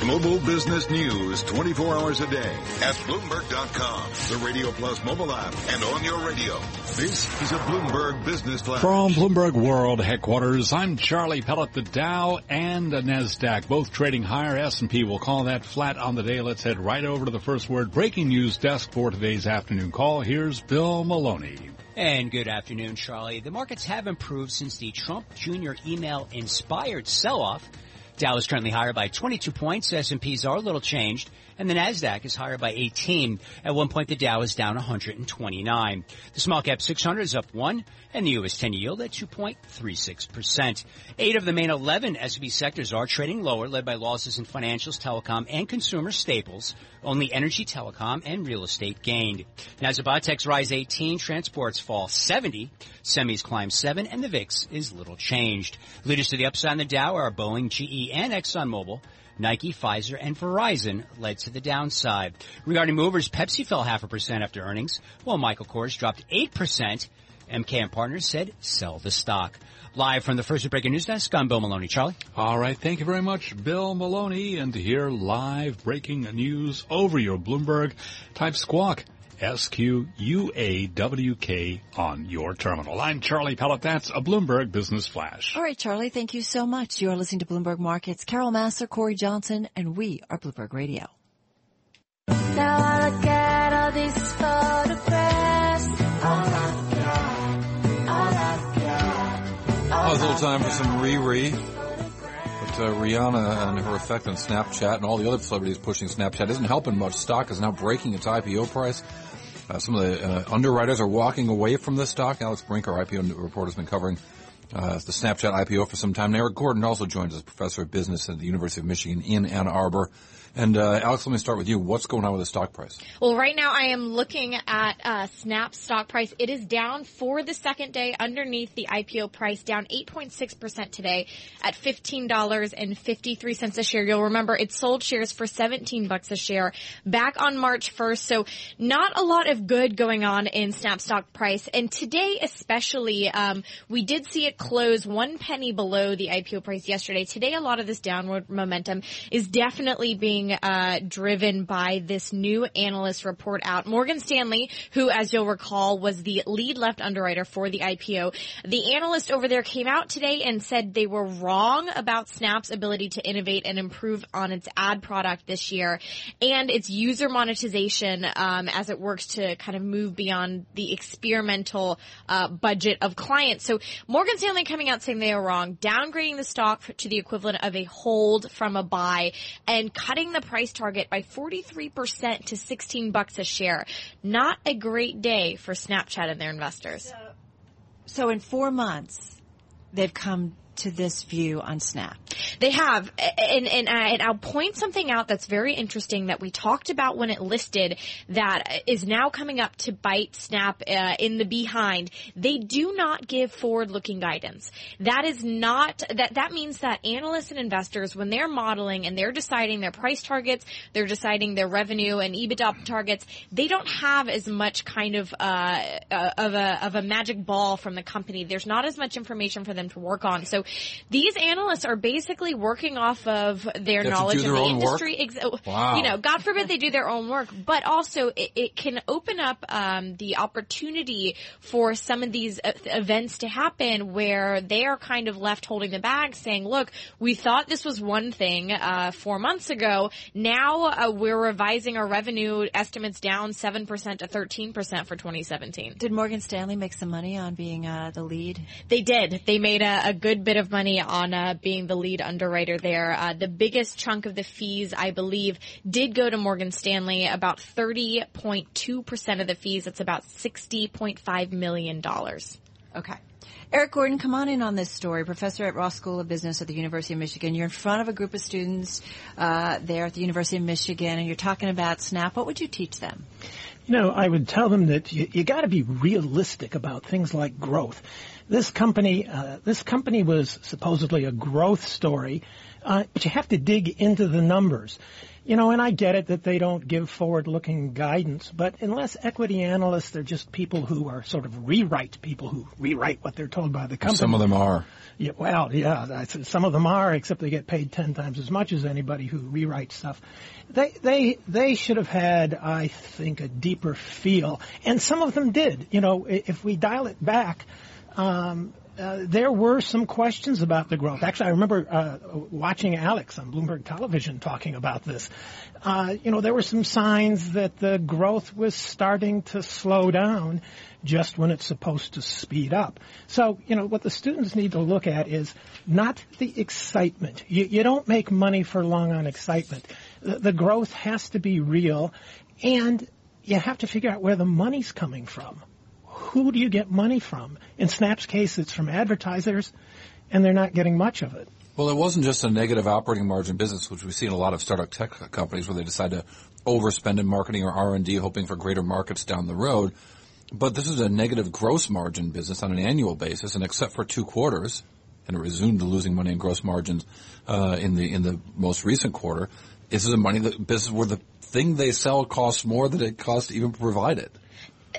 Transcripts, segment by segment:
Global business news 24 hours a day at Bloomberg.com, the Radio Plus mobile app, and on your radio. This is a Bloomberg Business Flash. From Bloomberg World headquarters, I'm Charlie Pellet. The Dow and the NASDAQ both trading higher. S&P will call that flat on the day. Let's head right over to the first word breaking news desk for today's afternoon call. Here's Bill Maloney. And good afternoon, Charlie. The markets have improved since the Trump Jr. email inspired sell-off. Dow is currently higher by 22 points. S&Ps are a little changed. And the NASDAQ is higher by 18. At one point, the Dow is down 129. The small cap 600 is up one, and the U.S. 10 yield at 2.36%. Eight of the main 11 S&P sectors are trading lower, led by losses in financials, telecom, and consumer staples. Only energy, telecom, and real estate gained. Nasdaq biotechs rise 18, transports fall 70, semis climb 7, and the VIX is little changed. Leaders to the upside on the Dow are Boeing, GE, and ExxonMobil. Nike, Pfizer, and Verizon led to the downside. Regarding movers, Pepsi fell half a percent after earnings, while Michael Kors dropped 8%. MKM Partners said sell the stock. Live from the first breaking news desk, I'm Bill Maloney. Charlie? All right. Thank you very much, Bill Maloney. And to hear live breaking news over your Bloomberg, type squawk. S-Q-U-A-W-K on your terminal. I'm Charlie Pellet. That's a Bloomberg Business Flash. All right, Charlie, thank you so much. You are listening to Bloomberg Markets. Carol Massar, Cory Johnson, and we are Bloomberg Radio. Now I look at all these photographs. All I've got, all I've got. Oh, it's a little time for some Riri. Uh, Rihanna and her effect on Snapchat and all the other celebrities pushing Snapchat isn't helping much. Stock is now breaking its IPO price. Uh, some of the uh, underwriters are walking away from this stock. Alex Barinka, our IPO reporter, has been covering uh, the Snapchat IPO for some time. Erik Gordon also joins us, professor of business at the University of Michigan in Ann Arbor. And uh, Alex, let me start with you. What's going on with the stock price? Well, right now I am looking at uh, Snap stock price. It is down for the second day underneath the IPO price, down 8.6% today at $15.53 a share. You'll remember it sold shares for 17 bucks a share back on March 1st. So not a lot of good going on in Snap stock price. And today especially, um, we did see it close one penny below the IPO price yesterday. Today a lot of this downward momentum is definitely being uh, driven by this new analyst report out. Morgan Stanley, who, as you'll recall, was the lead left underwriter for the IPO, the analyst over there came out today and said they were wrong about Snap's ability to innovate and improve on its ad product this year and its user monetization um, as it works to kind of move beyond the experimental uh, budget of clients. So Morgan Stanley coming out saying they are wrong, downgrading the stock to the equivalent of a hold from a buy, and cutting the price target by 43% to 16 bucks a share. Not a great day for Snapchat and their investors. So in four months, they've come to this view on Snap? They have, and and, and I'll point something out that's very interesting that we talked about when it listed that is now coming up to bite Snap uh, in the behind. They do not give forward-looking guidance. That is not that that means that analysts and investors, when they're modeling and they're deciding their price targets, they're deciding their revenue and EBITDA targets, they don't have as much kind of uh, uh, of a of a magic ball from the company. There's not as much information for them to work on. So these analysts are basically working off of their knowledge of the industry. Ex- wow. You know, God forbid they do their own work, but also it, it can open up um, the opportunity for some of these uh, events to happen where they are kind of left holding the bag, saying, "Look, we thought this was one thing uh, four months ago. Now uh, we're revising our revenue estimates down seven percent to thirteen percent for 2017." Did Morgan Stanley make some money on being uh, the lead? They did. They made a, a good bit of money on uh, being the lead underwriter there. Uh, the biggest chunk of the fees, I believe, did go to Morgan Stanley. About 30.2% of the fees. That's about $60.5 million. Okay. Erik Gordon, come on in on this story. Professor at Ross School of Business at the University of Michigan. You're in front of a group of students uh, there at the University of Michigan, and you're talking about Snap. What would you teach them? Know, I would tell them that you, you got to be realistic about things like growth. this company, uh, this company was supposedly a growth story, uh, but you have to dig into the numbers. You know, and I get it that they don't give forward-looking guidance, but unless equity analysts, they're just people who are sort of rewrite people who rewrite what they're told by the company. Some of them are. Yeah, well, yeah, some of them are, except they get paid ten times as much as anybody who rewrites stuff. They they they should have had, I think, a deeper feel, and some of them did. You know, if we dial it back. Um, uh, there were some questions about the growth. Actually, I remember uh, watching Alex on Bloomberg Television talking about this. Uh, you know, there were some signs that the growth was starting to slow down just when it's supposed to speed up. So, you know, what the students need to look at is not the excitement. You, you don't make money for long on excitement. The, the growth has to be real, and you have to figure out where the money's coming from who do you get money from? In Snap's case, it's from advertisers, and they're not getting much of it. Well, it wasn't just a negative operating margin business, which we see in a lot of startup tech companies where they decide to overspend in marketing or R&D, hoping for greater markets down the road. But this is a negative gross margin business on an annual basis, and except for two quarters, and it resumed losing money in gross margins uh, in the in the most recent quarter. This is a money that business where the thing they sell costs more than it costs to even provide it.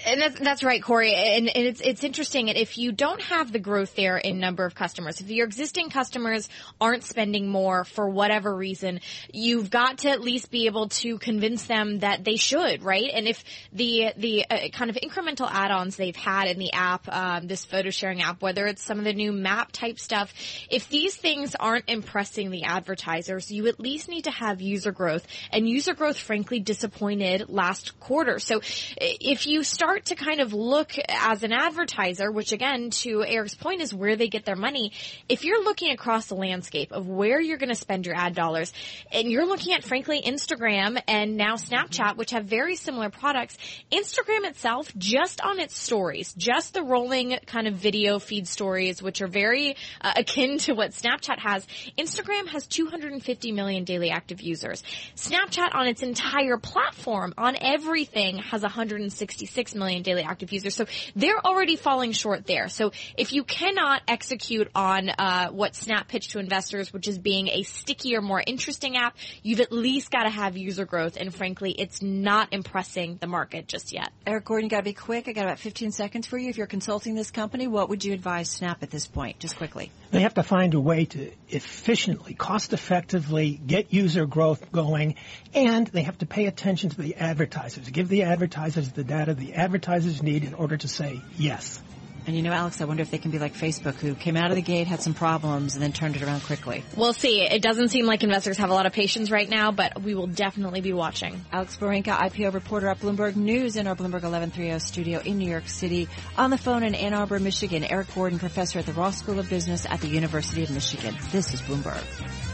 And that's, that's right, Cory. And, and, it's it's interesting. If you don't have the growth there in number of customers, if your existing customers aren't spending more for whatever reason, you've got to at least be able to convince them that they should, right? And if the the uh, kind of incremental add-ons they've had in the app, um, this photo sharing app, whether it's some of the new map type stuff, if these things aren't impressing the advertisers, you at least need to have user growth. And user growth, frankly, disappointed last quarter. So if you start to kind of look as an advertiser, which again, to Erik's point is where they get their money. If you're looking across the landscape of where you're going to spend your ad dollars and you're looking at frankly Instagram and now Snapchat, which have very similar products, Instagram itself just on its stories, just the rolling kind of video feed stories, which are very uh, akin to what Snapchat has. Instagram has 250 million daily active users. Snapchat on its entire platform on everything has 166 million daily active users. So they're already falling short there. So if you cannot execute on uh, what Snap pitched to investors, which is being a stickier, more interesting app, you've at least got to have user growth. And frankly, it's not impressing the market just yet. Erik Gordon, got to be quick. I got about 15 seconds for you. If you're consulting this company, what would you advise Snap at this point? Just quickly. They have to find a way to efficiently, cost effectively get user growth going, and they have to pay attention to the advertisers. Give the advertisers the data the advertisers need in order to say yes. And you know, Alex, I wonder if they can be like Facebook, who came out of the gate, had some problems, and then turned it around quickly. We'll see. It doesn't seem like investors have a lot of patience right now, but we will definitely be watching. Alex Barinka, IPO reporter at Bloomberg News in our Bloomberg 1130 studio in New York City. On the phone in Ann Arbor, Michigan, Erik Gordon, professor at the Ross School of Business at the University of Michigan. This is Bloomberg.